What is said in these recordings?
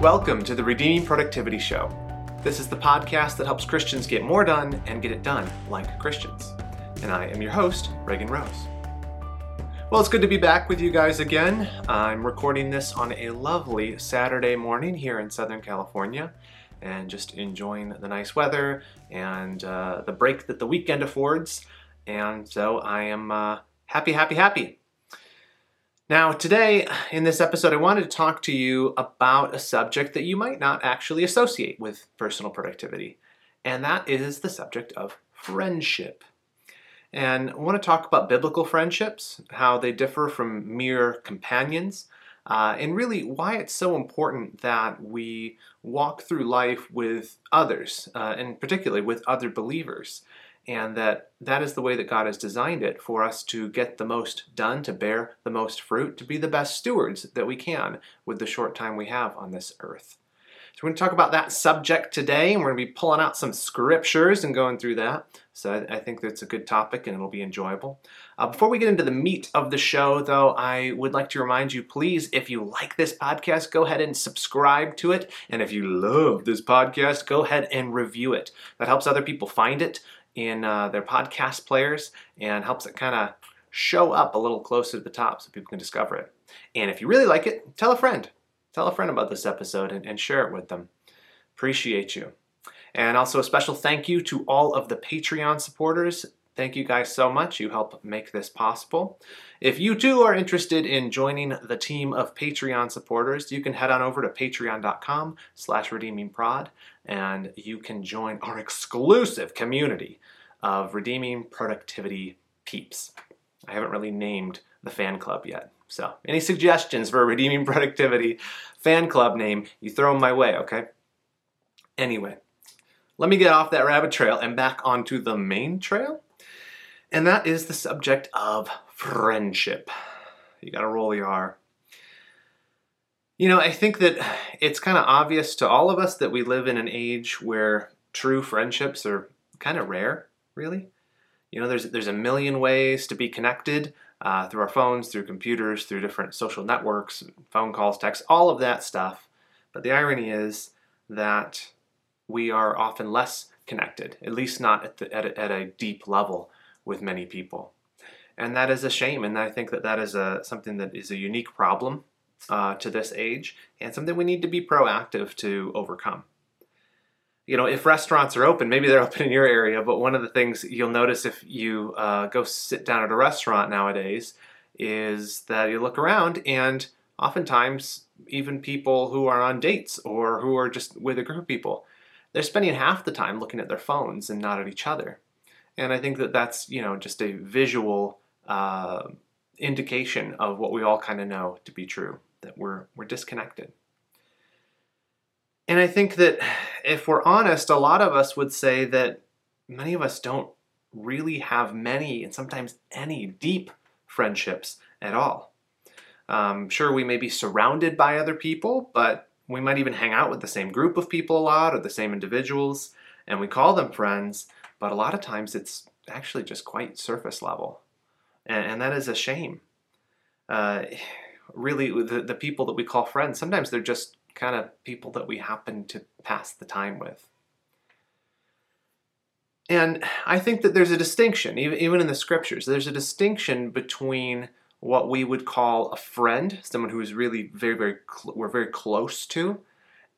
Welcome to the Redeeming Productivity Show. This is the podcast that helps Christians get more done and get it done like Christians. And I am your host, Reagan Rose. Well, it's good to be back with you guys again. I'm recording this on a lovely Saturday morning here in Southern California and just enjoying the nice weather and uh, the break that the weekend affords. And so I am uh, happy, happy, happy. Now, today in this episode, I wanted to talk to you about a subject that you might not actually associate with personal productivity, and that is the subject of friendship. And I want to talk about biblical friendships, how they differ from mere companions, uh, and really why it's so important that we walk through life with others, uh, and particularly with other believers and that that is the way that God has designed it for us to get the most done, to bear the most fruit, to be the best stewards that we can with the short time we have on this earth. So we're going to talk about that subject today, and we're going to be pulling out some scriptures and going through that. So I think that's a good topic, and it'll be enjoyable. Uh, before we get into the meat of the show, though, I would like to remind you, please, if you like this podcast, go ahead and subscribe to it. And if you love this podcast, go ahead and review it. That helps other people find it in uh, their podcast players and helps it kind of show up a little closer to the top so people can discover it. And if you really like it, tell a friend. Tell a friend about this episode and, and share it with them. Appreciate you. And also a special thank you to all of the Patreon supporters. Thank you guys so much. You help make this possible. If you too are interested in joining the team of Patreon supporters, you can head on over to patreon.com slash redeemingprod and you can join our exclusive community of redeeming productivity peeps. I haven't really named the fan club yet. So, any suggestions for a redeeming productivity fan club name, you throw them my way, okay? Anyway, let me get off that rabbit trail and back onto the main trail. And that is the subject of friendship. You gotta roll the R. You know, I think that it's kind of obvious to all of us that we live in an age where true friendships are kind of rare, really. You know, there's there's a million ways to be connected uh, through our phones, through computers, through different social networks, phone calls, texts, all of that stuff. But the irony is that we are often less connected, at least not at, the, at, a, at a deep level with many people. And that is a shame, and I think that that is a, something that is a unique problem uh, to this age and something we need to be proactive to overcome. You know, if restaurants are open, maybe they're open in your area, but one of the things you'll notice if you uh, go sit down at a restaurant nowadays is that you look around and oftentimes even people who are on dates or who are just with a group of people, they're spending half the time looking at their phones and not at each other. And I think that that's, you know, just a visual uh, indication of what we all kind of know to be true that we're, we're disconnected. And I think that if we're honest, a lot of us would say that many of us don't really have many and sometimes any deep friendships at all. Um, sure, we may be surrounded by other people, but we might even hang out with the same group of people a lot or the same individuals, and we call them friends, but a lot of times it's actually just quite surface level. And, and that is a shame. Uh, really the, the people that we call friends, sometimes they're just kind of people that we happen to pass the time with. And I think that there's a distinction, even in the scriptures, there's a distinction between what we would call a friend, someone who is really very, very, cl- we're very close to,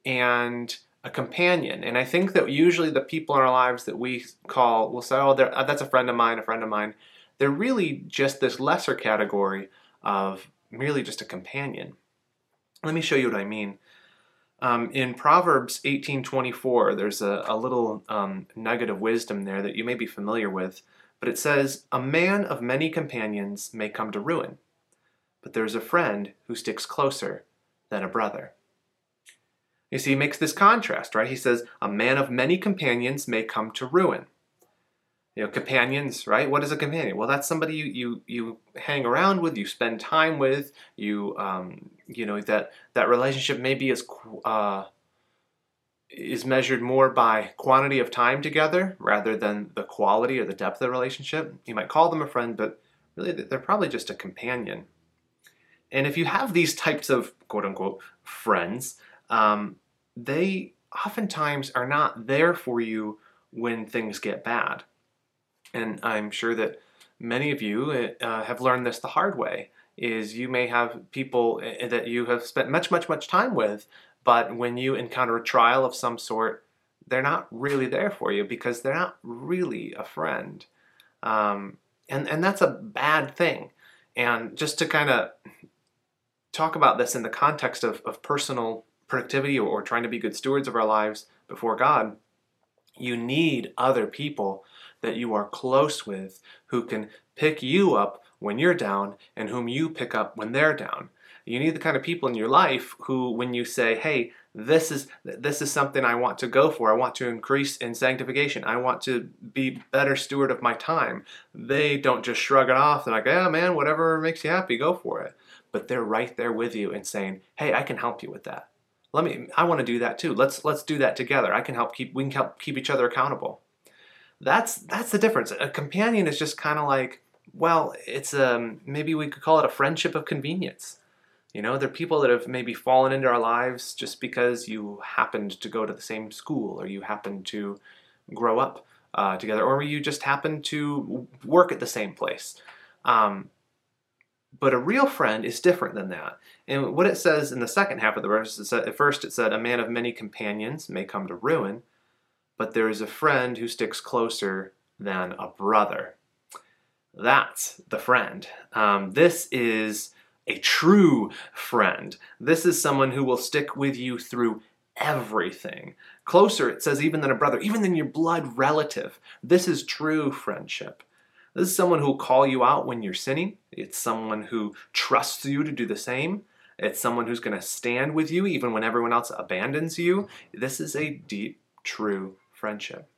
and a companion. And I think that usually the people in our lives that we call, will say, oh, uh, that's a friend of mine, a friend of mine. They're really just this lesser category of merely just a companion. Let me show you what I mean. Um, in Proverbs 18:24, there's a, a little um, nugget of wisdom there that you may be familiar with, but it says, "A man of many companions may come to ruin, but there's a friend who sticks closer than a brother." You see, he makes this contrast, right? He says, "A man of many companions may come to ruin." You know companions right? What is a companion? Well that's somebody you you, you hang around with you spend time with you um, you know that that relationship maybe is uh, is measured more by quantity of time together rather than the quality or the depth of the relationship. You might call them a friend but really they're probably just a companion. And if you have these types of quote unquote friends um, they oftentimes are not there for you when things get bad. And I'm sure that many of you uh, have learned this the hard way is you may have people eh, that you have spent much much much time with but when you encounter a trial of some sort they're not really there for you because they're not really a friend. Um, and and that's a bad thing. And just to kind of talk about this in the context of, of personal productivity or, or trying to be good stewards of our lives before god you need other people that you are close with who can pick you up when you're down and whom you pick up when they're down. You need the kind of people in your life who, when you say, hey, this is this is something I want to go for. I want to increase in sanctification. I want to be better steward of my time. They don't just shrug it off. They're like, yeah, man, whatever makes you happy, go for it. But they're right there with you and saying, hey, I can help you with that. Let me. I want to do that too. Let's let's do that together. I can help keep. We can help keep each other accountable. That's that's the difference. A companion is just kind of like well, it's um, maybe we could call it a friendship of convenience. You know, they're people that have maybe fallen into our lives just because you happened to go to the same school or you happened to grow up uh, together or you just happened to work at the same place. Um, but a real friend is different than that. And what it says in the second half of the verse, is that at first it said, A man of many companions may come to ruin, but there is a friend who sticks closer than a brother. That's the friend. Um, this is a true friend. This is someone who will stick with you through everything. Closer, it says, even than a brother, even than your blood relative. This is true friendship. This is someone who will call you out when you're sinning. It's someone who trusts you to do the same. It's someone who's going to stand with you even when everyone else abandons you. This is a deep, true friendship.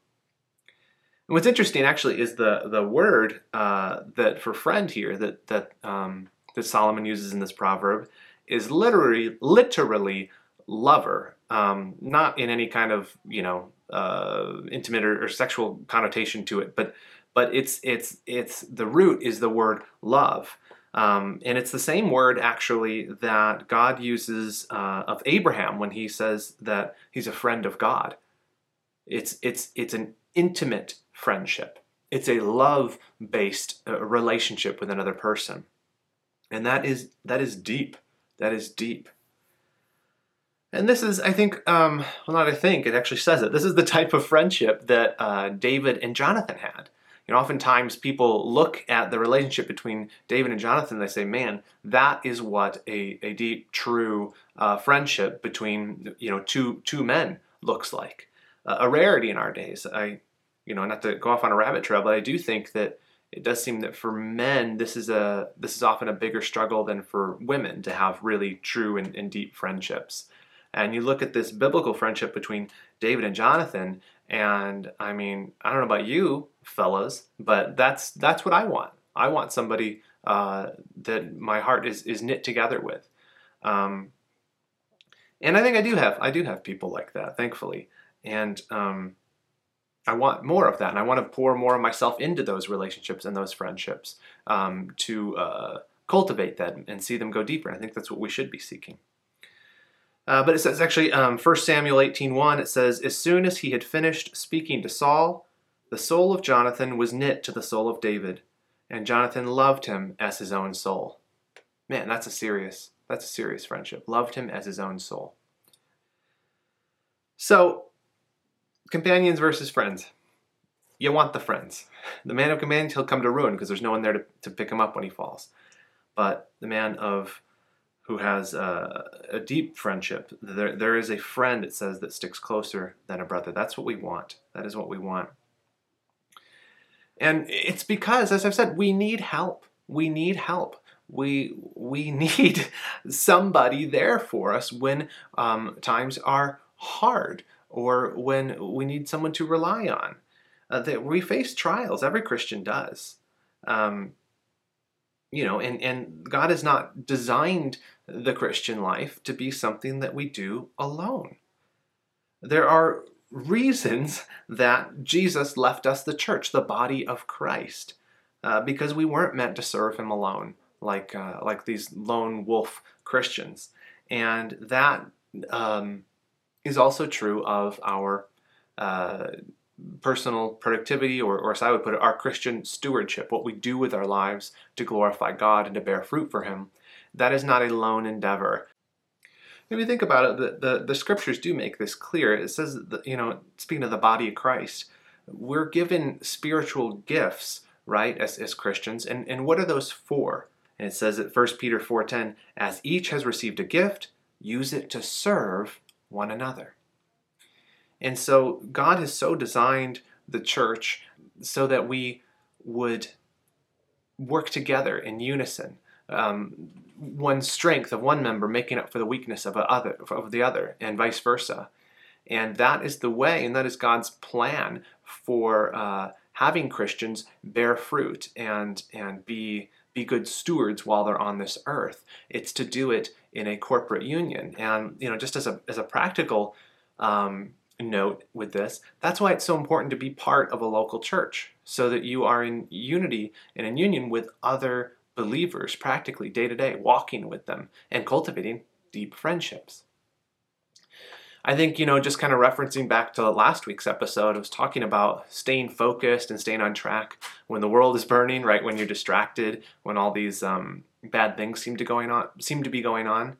And what's interesting actually is the the word uh, that for friend here that that um, that Solomon uses in this proverb is literally literally lover, um, not in any kind of you know uh, intimate or, or, sexual connotation to it, but but it's it's it's the root is the word love. Um, and it's the same word actually that God uses uh, of Abraham when he says that he's a friend of God. It's it's it's an intimate friendship. It's a love-based uh, relationship with another person. And that is that is deep. That is deep. And this is, I think, um, well, not I think, it actually says it. This is the type of friendship that uh, David and Jonathan had. You know, oftentimes people look at the relationship between David and Jonathan, they say, man, that is what a, a deep, true uh, friendship between, you know, two, two men looks like. A rarity in our days. I you know, not to go off on a rabbit trail, but I do think that it does seem that for men, this is a this is often a bigger struggle than for women to have really true and, and deep friendships. And you look at this biblical friendship between David and Jonathan, and I mean, I don't know about you, fellas, but that's that's what I want. I want somebody uh, that my heart is is knit together with. Um, and I think I do have I do have people like that, thankfully. And um, I want more of that, and I want to pour more of myself into those relationships and those friendships um, to uh, cultivate them and see them go deeper. And I think that's what we should be seeking. Uh, but it says actually, um, 1 Samuel 18:1, it says, As soon as he had finished speaking to Saul, the soul of Jonathan was knit to the soul of David, and Jonathan loved him as his own soul. Man, that's a serious, that's a serious friendship. Loved him as his own soul. So companions versus friends. You want the friends. The man of companions, he'll come to ruin because there's no one there to, to pick him up when he falls. But the man of who has a, a deep friendship, there, there is a friend, it says, that sticks closer than a brother. That's what we want. That is what we want. And it's because, as I've said, we need help. We need help. We we need somebody there for us when um, times are hard or when we need someone to rely on. Uh, that we face trials. Every Christian does. Um, you know, and, and God has not designed the Christian life to be something that we do alone. There are reasons that Jesus left us the church, the body of Christ, uh, because we weren't meant to serve Him alone, like uh, like these lone wolf Christians, and that um, is also true of our uh, personal productivity, or, or as I would put it, our Christian stewardship, what we do with our lives to glorify God and to bear fruit for Him. That is not a lone endeavor. If you think about it, the, the, the scriptures do make this clear. It says, that, you know, speaking of the body of Christ, we're given spiritual gifts, right, as, as Christians. And, and what are those for? And it says at 1 Peter 4.10, as each has received a gift, use it to serve one another. And so God has so designed the church so that we would work together in unison. Um, one strength of one member making up for the weakness of, other, of the other, and vice versa. And that is the way, and that is God's plan for uh, having Christians bear fruit and and be be good stewards while they're on this earth. It's to do it in a corporate union, and you know, just as a as a practical um, note with this, that's why it's so important to be part of a local church, so that you are in unity and in union with other believers, practically day to day, walking with them and cultivating deep friendships. I think, you know, just kind of referencing back to last week's episode, I was talking about staying focused and staying on track when the world is burning, right? When you're distracted, when all these um, bad things seem to going on, seem to be going on.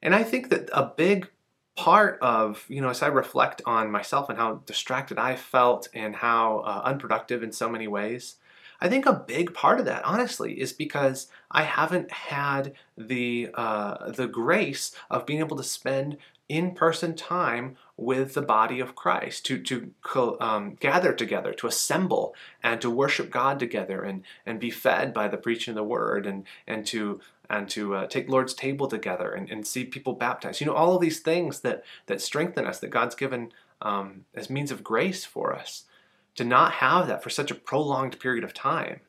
And I think that a big part of, you know, as I reflect on myself and how distracted I felt and how uh, unproductive in so many ways, I think a big part of that, honestly, is because I haven't had the uh, the grace of being able to spend in-person time with the body of Christ, to to um, gather together, to assemble, and to worship God together, and and be fed by the preaching of the Word, and and to and to uh, take Lord's table together, and, and see people baptized. You know, all of these things that that strengthen us, that God's given um, as means of grace for us to not have that for such a prolonged period of time.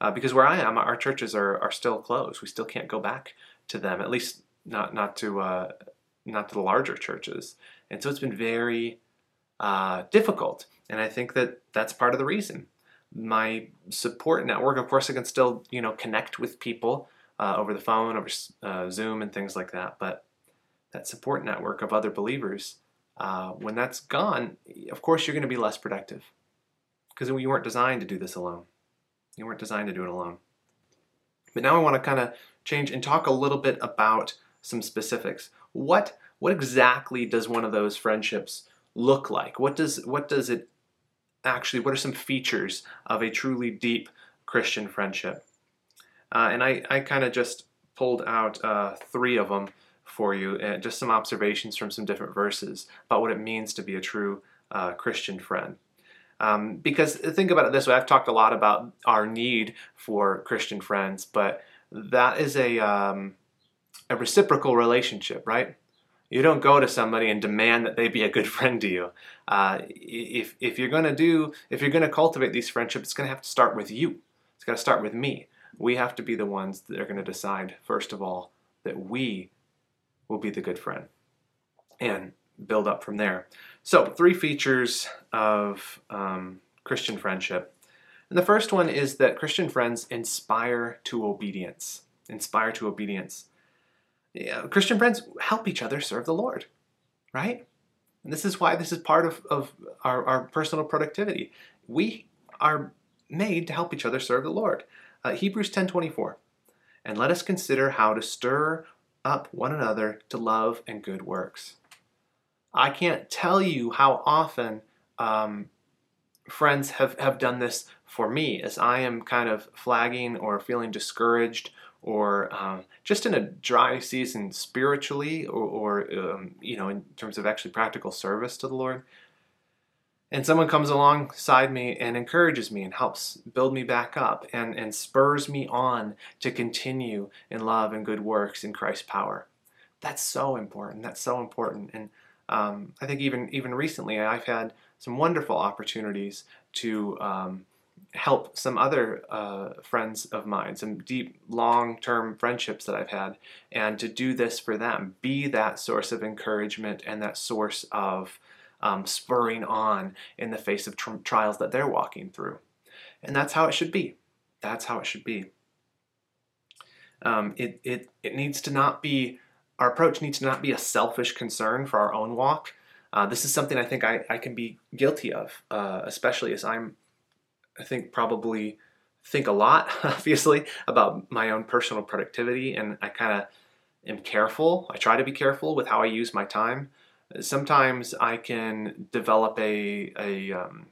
Uh, because where I am, our churches are, are still closed. We still can't go back to them, at least not not to uh, not to the larger churches. And so it's been very uh, difficult. And I think that that's part of the reason. My support network, of course, I can still you know connect with people uh, over the phone, over uh, Zoom, and things like that. But that support network of other believers, uh, when that's gone, of course, you're going to be less productive because you weren't designed to do this alone. You weren't designed to do it alone. But now I want to kind of change and talk a little bit about some specifics. What what exactly does one of those friendships look like? What does what does it actually? What are some features of a truly deep Christian friendship? Uh, and I I kind of just pulled out uh, three of them for you, uh, just some observations from some different verses about what it means to be a true uh, Christian friend. Um, because think about it this way I've talked a lot about our need for Christian friends, but that is a, um, a reciprocal relationship, right? You don't go to somebody and demand that they be a good friend to you. Uh, if, if you're going to do, if you're to cultivate these friendships, it's going to have to start with you. It's got to start with me. We have to be the ones that are going to decide, first of all, that we will be the good friend and build up from there. So, three features of um, Christian friendship. And the first one is that Christian friends inspire to obedience. Inspire to obedience. Yeah, Christian friends help each other serve the Lord, right? And this is why this is part of, of our, our personal productivity. We are made to help each other serve the Lord. Uh, Hebrews 10:24. And let us consider how to stir up one another to love and good works. I can't tell you how often um, friends have, have done this for me as I am kind of flagging or feeling discouraged or um, just in a dry season spiritually or, or um, you know, in terms of actually practical service to the Lord. And someone comes alongside me and encourages me and helps build me back up and, and spurs me on to continue in love and good works in Christ's power. That's so important. That's so important. And um, I think even even recently I've had some wonderful opportunities to um, help some other uh, friends of mine, some deep long-term friendships that I've had, and to do this for them, be that source of encouragement and that source of um, spurring on in the face of tr- trials that they're walking through, and that's how it should be. That's how it should be. Um, it, it, it needs to not be our approach needs to not be a selfish concern for our own walk, Uh, this is something I think I, I can be guilty of, uh, especially as I'm, I think, probably think a lot, obviously, about my own personal productivity, and I kind of am careful. I try to be careful with how I use my time. Sometimes I can develop a, a um,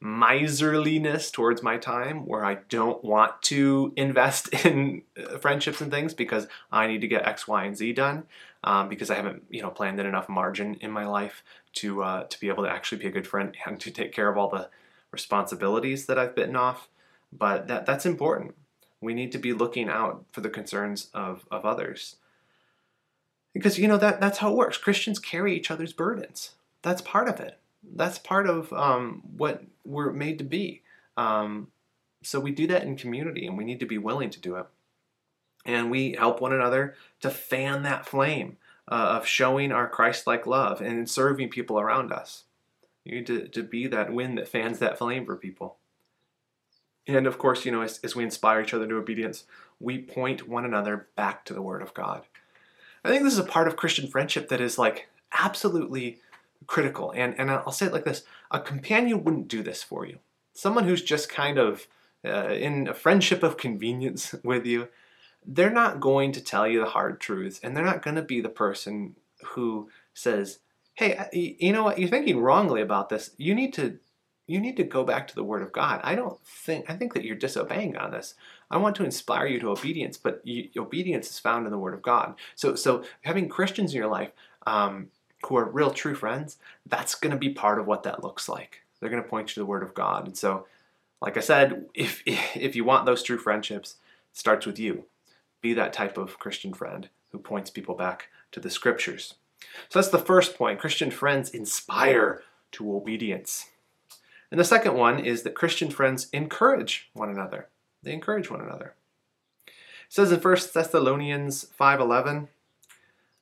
miserliness towards my time where I don't want to invest in uh, friendships and things because I need to get X, Y, and Z done um, because I haven't you know planned in enough margin in my life to uh, to be able to actually be a good friend and to take care of all the responsibilities that I've bitten off. But that that's important. We need to be looking out for the concerns of, of others. Because you know that that's how it works. Christians carry each other's burdens. That's part of it. That's part of um, what we're made to be. Um, so we do that in community, and we need to be willing to do it. And we help one another to fan that flame uh, of showing our Christ-like love and serving people around us. You need to, to be that wind that fans that flame for people. And of course, you know, as, as we inspire each other to obedience, we point one another back to the Word of God. I think this is a part of Christian friendship that is like absolutely critical. And, and I'll say it like this a companion wouldn't do this for you. Someone who's just kind of uh, in a friendship of convenience with you, they're not going to tell you the hard truths. And they're not going to be the person who says, hey, you know what, you're thinking wrongly about this. You need to you need to go back to the word of God. I don't think I think that you're disobeying on this. I want to inspire you to obedience, but you, obedience is found in the word of God. So so having Christians in your life um, who are real true friends, that's going to be part of what that looks like. They're going to point you to the word of God. And so, like I said, if if you want those true friendships, it starts with you. Be that type of Christian friend who points people back to the scriptures. So that's the first point. Christian friends inspire to obedience. And the second one is that Christian friends encourage one another. They encourage one another. It says in 1 Thessalonians 5:11,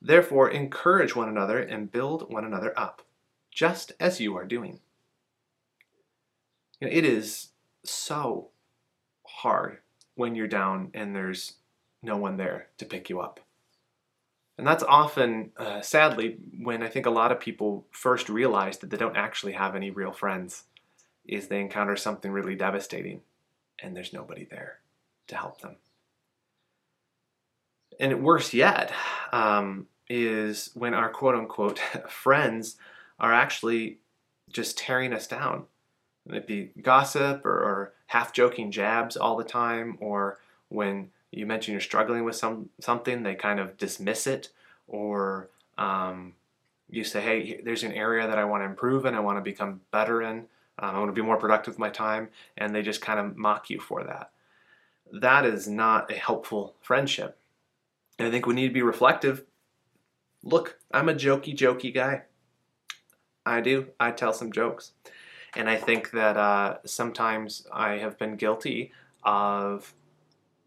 "Therefore encourage one another and build one another up, just as you are doing." You know, it is so hard when you're down and there's no one there to pick you up. And that's often, uh, sadly, when I think a lot of people first realize that they don't actually have any real friends is they encounter something really devastating and there's nobody there to help them. And worse yet um, is when our quote unquote friends are actually just tearing us down. It be gossip or, or half joking jabs all the time, or when you mention you're struggling with some something, they kind of dismiss it, or um, you say, "Hey, there's an area that I want to improve and I want to become better in, um, I want to be more productive with my time, and they just kind of mock you for that. That is not a helpful friendship. And I think we need to be reflective. Look, I'm a jokey, jokey guy. I do. I tell some jokes. And I think that uh, sometimes I have been guilty of,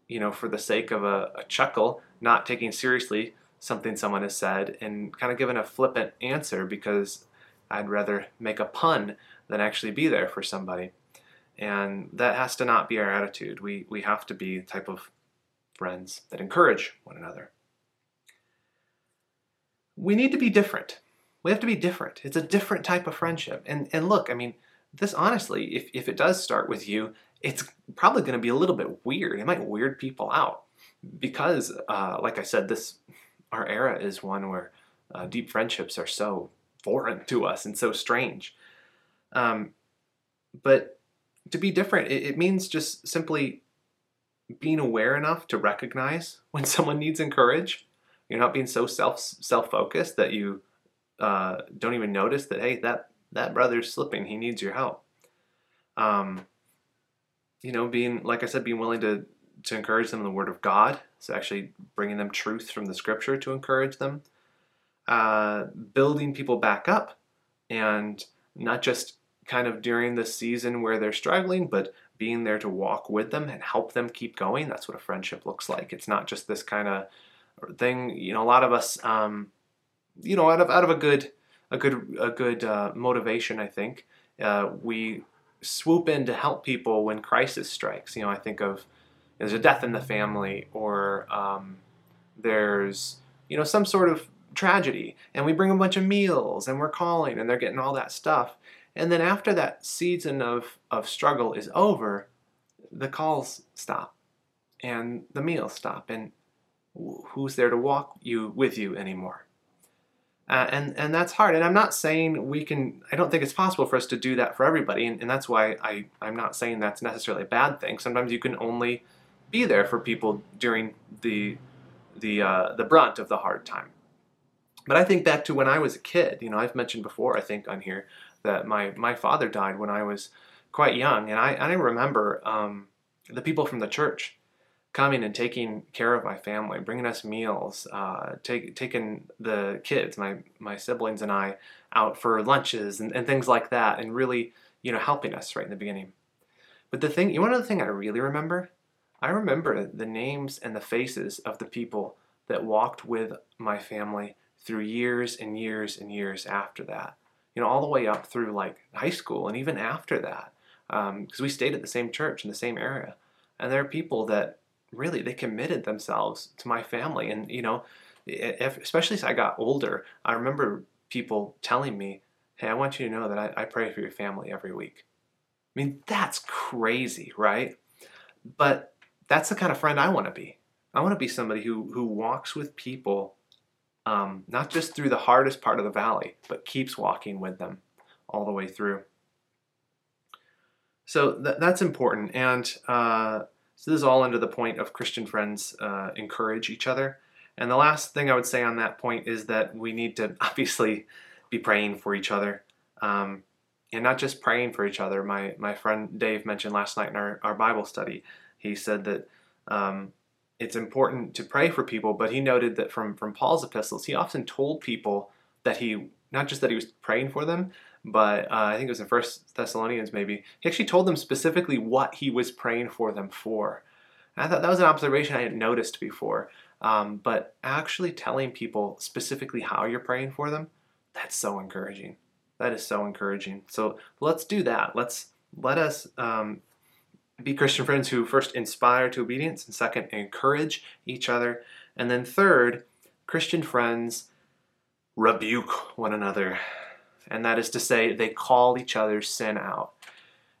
you know, for the sake of a, a chuckle, not taking seriously something someone has said and kind of giving a flippant answer because I'd rather make a pun than actually be there for somebody. And that has to not be our attitude. We, we have to be the type of friends that encourage one another. We need to be different. We have to be different. It's a different type of friendship. And, and look, I mean, this honestly, if, if it does start with you, it's probably going to be a little bit weird. It might weird people out because, uh, like I said, this our era is one where uh, deep friendships are so foreign to us and so strange. Um, but to be different, it, it means just simply being aware enough to recognize when someone needs encourage. You're not being so self self focused that you uh, don't even notice that hey that that brother's slipping. He needs your help. Um, you know, being like I said, being willing to to encourage them in the Word of God. So actually bringing them truth from the Scripture to encourage them. Uh, building people back up, and not just kind of during the season where they're struggling, but being there to walk with them and help them keep going. That's what a friendship looks like. It's not just this kind of thing. You know, a lot of us, um, you know, out of out of a good a good a good uh, motivation, I think uh, we swoop in to help people when crisis strikes. You know, I think of there's a death in the family, or um, there's you know some sort of tragedy and we bring a bunch of meals and we're calling and they're getting all that stuff. And then after that season of, of struggle is over, the calls stop and the meals stop and who's there to walk you with you anymore? Uh, and and that's hard. And I'm not saying we can. I don't think it's possible for us to do that for everybody. And, and that's why I I'm not saying that's necessarily a bad thing. Sometimes you can only be there for people during the the uh, the brunt of the hard time. But I think back to when I was a kid. You know, I've mentioned before. I think on here that my my father died when I was quite young, and I I remember um, the people from the church coming and taking care of my family, bringing us meals, uh, take, taking the kids, my my siblings and I, out for lunches and, and things like that, and really, you know, helping us right in the beginning. But the thing, you want to know the thing I really remember? I remember the names and the faces of the people that walked with my family through years and years and years after that. You know, all the way up through like high school and even after that, because um, we stayed at the same church in the same area. And there are people that really they committed themselves to my family. And you know if, especially as i got older i remember people telling me hey i want you to know that I, I pray for your family every week. I mean that's crazy right? But that's the kind of friend i want to be. I want to be somebody who who walks with people um, not just through the hardest part of the valley but keeps walking with them all the way through. So th- that's important. And uh, so this is all under the point of Christian friends uh, encourage each other. And the last thing I would say on that point is that we need to obviously be praying for each other. Um, and not just praying for each other. My, my friend Dave mentioned last night in our, our Bible study, he said that um, it's important to pray for people, but he noted that from, from Paul's epistles, he often told people that he, not just that he was praying for them, but uh, I think it was in First Thessalonians maybe. He actually told them specifically what he was praying for them for. And I thought that was an observation I hadn't noticed before. Um, but actually telling people specifically how you're praying for them, that's so encouraging. That is so encouraging. So let's do that. Let's let us um, be Christian friends who first inspire to obedience, and second, encourage each other, and then third, Christian friends rebuke one another and that is to say, they call each other's sin out.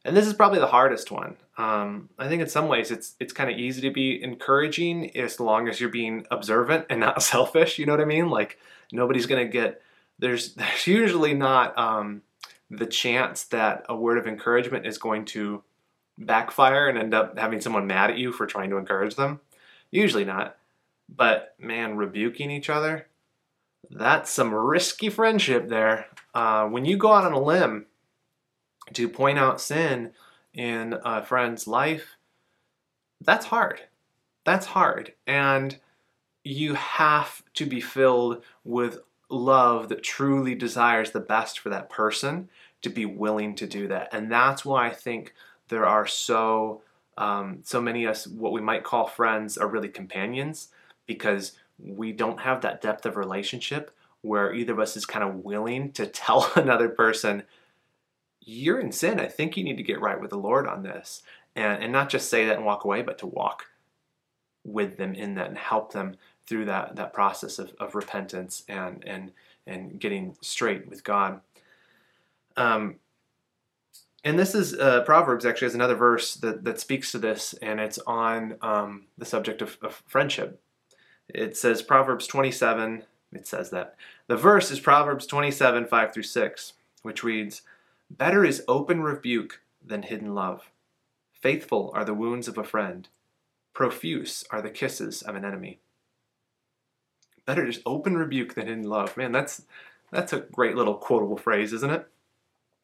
And this is probably the hardest one. Um, I think in some ways it's it's kind of easy to be encouraging as long as you're being observant and not selfish. You know what I mean? Like nobody's gonna get there's there's usually not um, the chance that a word of encouragement is going to backfire and end up having someone mad at you for trying to encourage them. Usually not. But man, rebuking each other, that's some risky friendship there. Uh, when you go out on a limb to point out sin in a friend's life, that's hard. That's hard. And you have to be filled with love that truly desires the best for that person to be willing to do that. And that's why I think there are so um, so many of us what we might call friends are really companions because we don't have that depth of relationship where either of us is kind of willing to tell another person, you're in sin. I think you need to get right with the Lord on this. And, and not just say that and walk away, but to walk with them in that and help them through that, that process of, of repentance and, and, and getting straight with God. Um, and this is uh, Proverbs actually has another verse that, that speaks to this, and it's on um, the subject of, of friendship. It says Proverbs 27, it says that. The verse is Proverbs 27, 5 through 6, which reads, Better is open rebuke than hidden love. Faithful are the wounds of a friend. Profuse are the kisses of an enemy. Better is open rebuke than hidden love. Man, that's that's a great little quotable phrase, isn't it?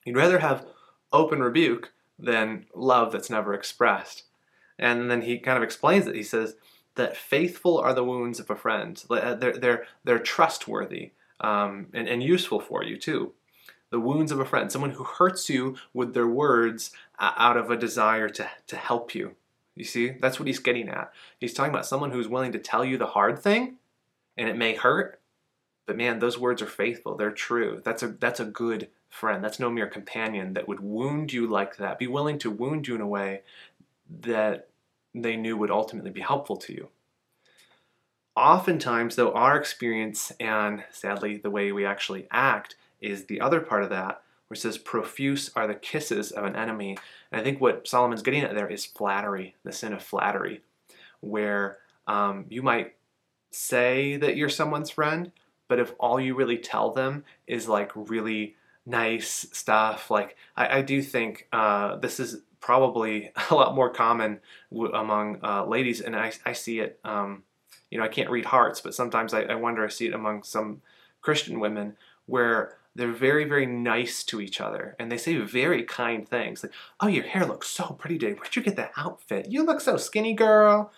You'd rather have open rebuke than love that's never expressed. And then he kind of explains it. He says, that faithful are the wounds of a friend. Uh, they're, they're, they're trustworthy um, and, and useful for you too. The wounds of a friend, someone who hurts you with their words out of a desire to, to help you. You see, that's what he's getting at. He's talking about someone who's willing to tell you the hard thing, and it may hurt, but man, those words are faithful. They're true. That's a that's a good friend. That's no mere companion that would wound you like that. Be willing to wound you in a way that they knew would ultimately be helpful to you. oftentimes, though, our experience and sadly the way we actually act is the other part of that, where it says, Profuse are the kisses of an enemy. And I think what Solomon's getting at there is flattery, the sin of flattery, where um, you might say that you're someone's friend, but if all you really tell them is like really nice stuff, like I, I do think uh, this is probably a lot more common among uh, ladies, and I, I see it. Um, you know, I can't read hearts, but sometimes I, I wonder I see it among some Christian women where they're very, very nice to each other and they say very kind things like, Oh, your hair looks so pretty today. Where'd you get that outfit? You look so skinny, girl.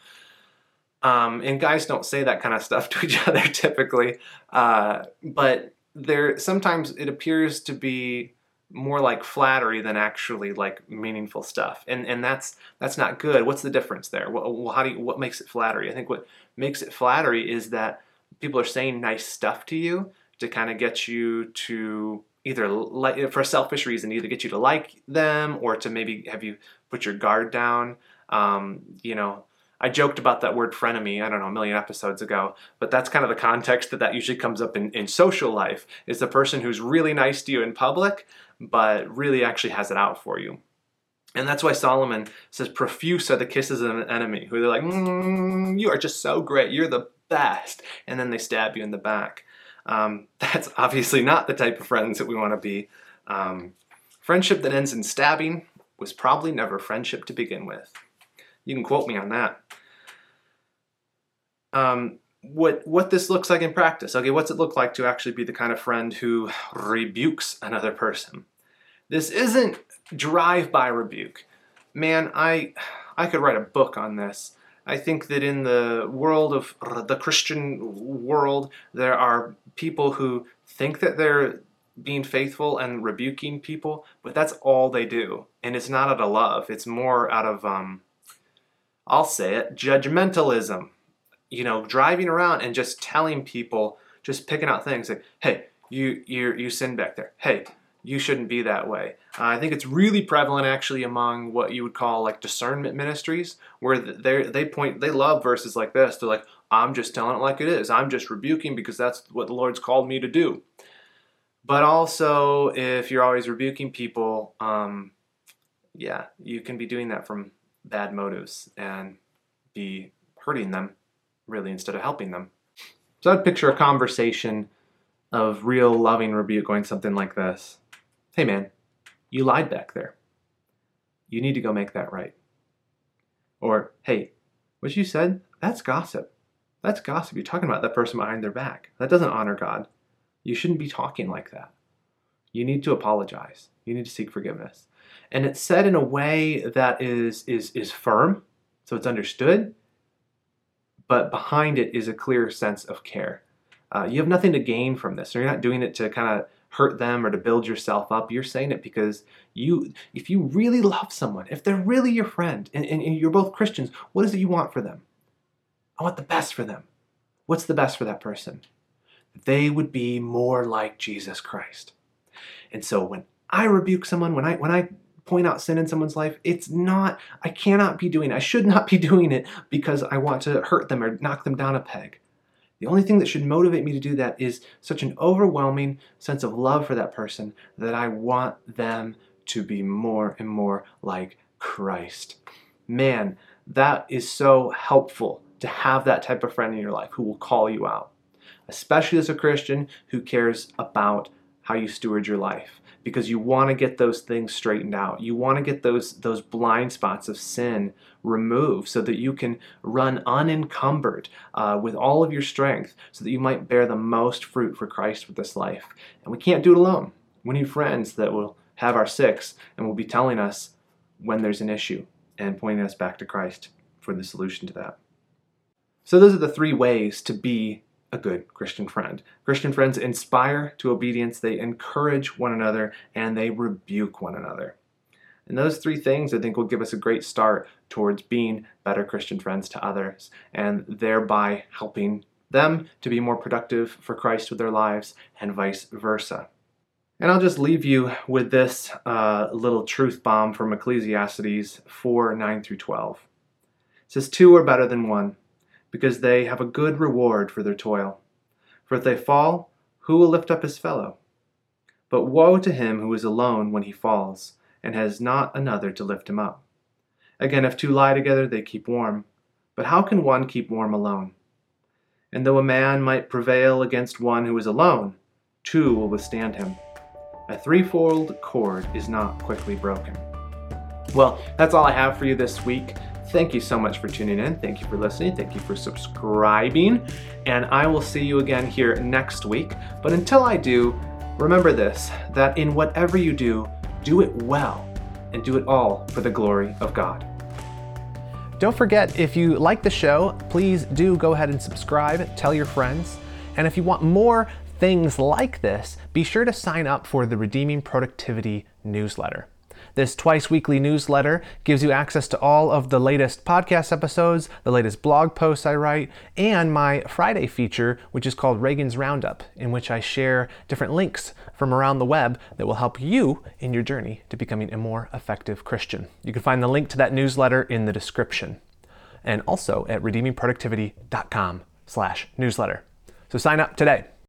Um, and guys don't say that kind of stuff to each other typically. Uh, but there sometimes it appears to be more like flattery than actually like meaningful stuff. And and that's that's not good. What's the difference there? Well how do you, what makes it flattery? I think what makes it flattery is that people are saying nice stuff to you to kind of get you to either like for a selfish reason either get you to like them or to maybe have you put your guard down. Um, you know I joked about that word frenemy, I don't know, a million episodes ago, but that's kind of the context that that usually comes up in, in social life, is the person who's really nice to you in public, but really actually has it out for you. And that's why Solomon says, profuse are the kisses of an enemy, who they're like, mm, you are just so great, you're the best, and then they stab you in the back. Um, that's obviously not the type of friends that we want to be. Um, friendship that ends in stabbing was probably never friendship to begin with. You can quote me on that. Um, what what this looks like in practice. Okay, what's it look like to actually be the kind of friend who rebukes another person? This isn't drive-by rebuke. Man, I I could write a book on this. I think that in the world of the Christian world, there are people who think that they're being faithful and rebuking people, but that's all they do, and it's not out of love. It's more out of um, I'll say it, judgmentalism. You know, driving around and just telling people, just picking out things like, hey, you you you sin back there. Hey, you shouldn't be that way. Uh, I think it's really prevalent actually among what you would call like discernment ministries, where they they point they love verses like this. They're like, I'm just telling it like it is. I'm just rebuking because that's what the Lord's called me to do. But also, if you're always rebuking people, um, yeah, you can be doing that from bad motives and be hurting them, really, instead of helping them. So I'd picture a conversation of real loving rebuke going something like this Hey man, you lied back there. You need to go make that right. Or, hey, what you said, that's gossip. That's gossip. You're talking about that person behind their back. That doesn't honor God. You shouldn't be talking like that. You need to apologize. You need to seek forgiveness and it's said in a way that is is is firm, so it's understood, but behind it is a clear sense of care. Uh, you have nothing to gain from this, you're not doing it to kind of hurt them or to build yourself up. You're saying it because you, if you really love someone, if they're really your friend, and, and, and you're both Christians, what is it you want for them? I want the best for them. What's the best for that person? They would be more like Jesus Christ. And so when I rebuke someone, when I when I point out sin in someone's life, it's not, I cannot be doing. I should not be doing it because I want to hurt them or knock them down a peg. The only thing that should motivate me to do that is such an overwhelming sense of love for that person that I want them to be more and more like Christ. Man, that is so helpful to have that type of friend in your life who will call you out, especially as a Christian who cares about how you steward your life because you want to get those things straightened out. You want to get those those blind spots of sin removed so that you can run unencumbered uh, with all of your strength so that you might bear the most fruit for Christ with this life. And we can't do it alone. We need friends that will have our six and will be telling us when there's an issue and pointing us back to Christ for the solution to that. So those are the three ways to be a good Christian friend. Christian friends inspire to obedience, they encourage one another, and they rebuke one another. And those three things I think will give us a great start towards being better Christian friends to others and thereby helping them to be more productive for Christ with their lives and vice versa. And I'll just leave you with this uh, little truth bomb from Ecclesiastes 4 9 through 12. It says, Two are better than one because they have a good reward for their toil. For if they fall, who will lift up his fellow? But woe to him who is alone when he falls, and has not another to lift him up. Again, if two lie together, they keep warm. But how can one keep warm alone? And though a man might prevail against one who is alone, two will withstand him. A threefold cord is not quickly broken. Well, that's all I have for you this week. Thank you so much for tuning in. Thank you for listening. Thank you for subscribing. And I will see you again here next week. But until I do, remember this that in whatever you do, do it well and do it all for the glory of God. Don't forget, if you like the show, please do go ahead and subscribe, tell your friends. And if you want more things like this, be sure to sign up for the Redeeming Productivity newsletter. This twice weekly newsletter gives you access to all of the latest podcast episodes, the latest blog posts I write, and my Friday feature, which is called Reagan's Roundup, in which I share different links from around the web that will help you in your journey to becoming a more effective Christian. You can find the link to that newsletter in the description and also at redeemingproductivity.com slash newsletter. So sign up today.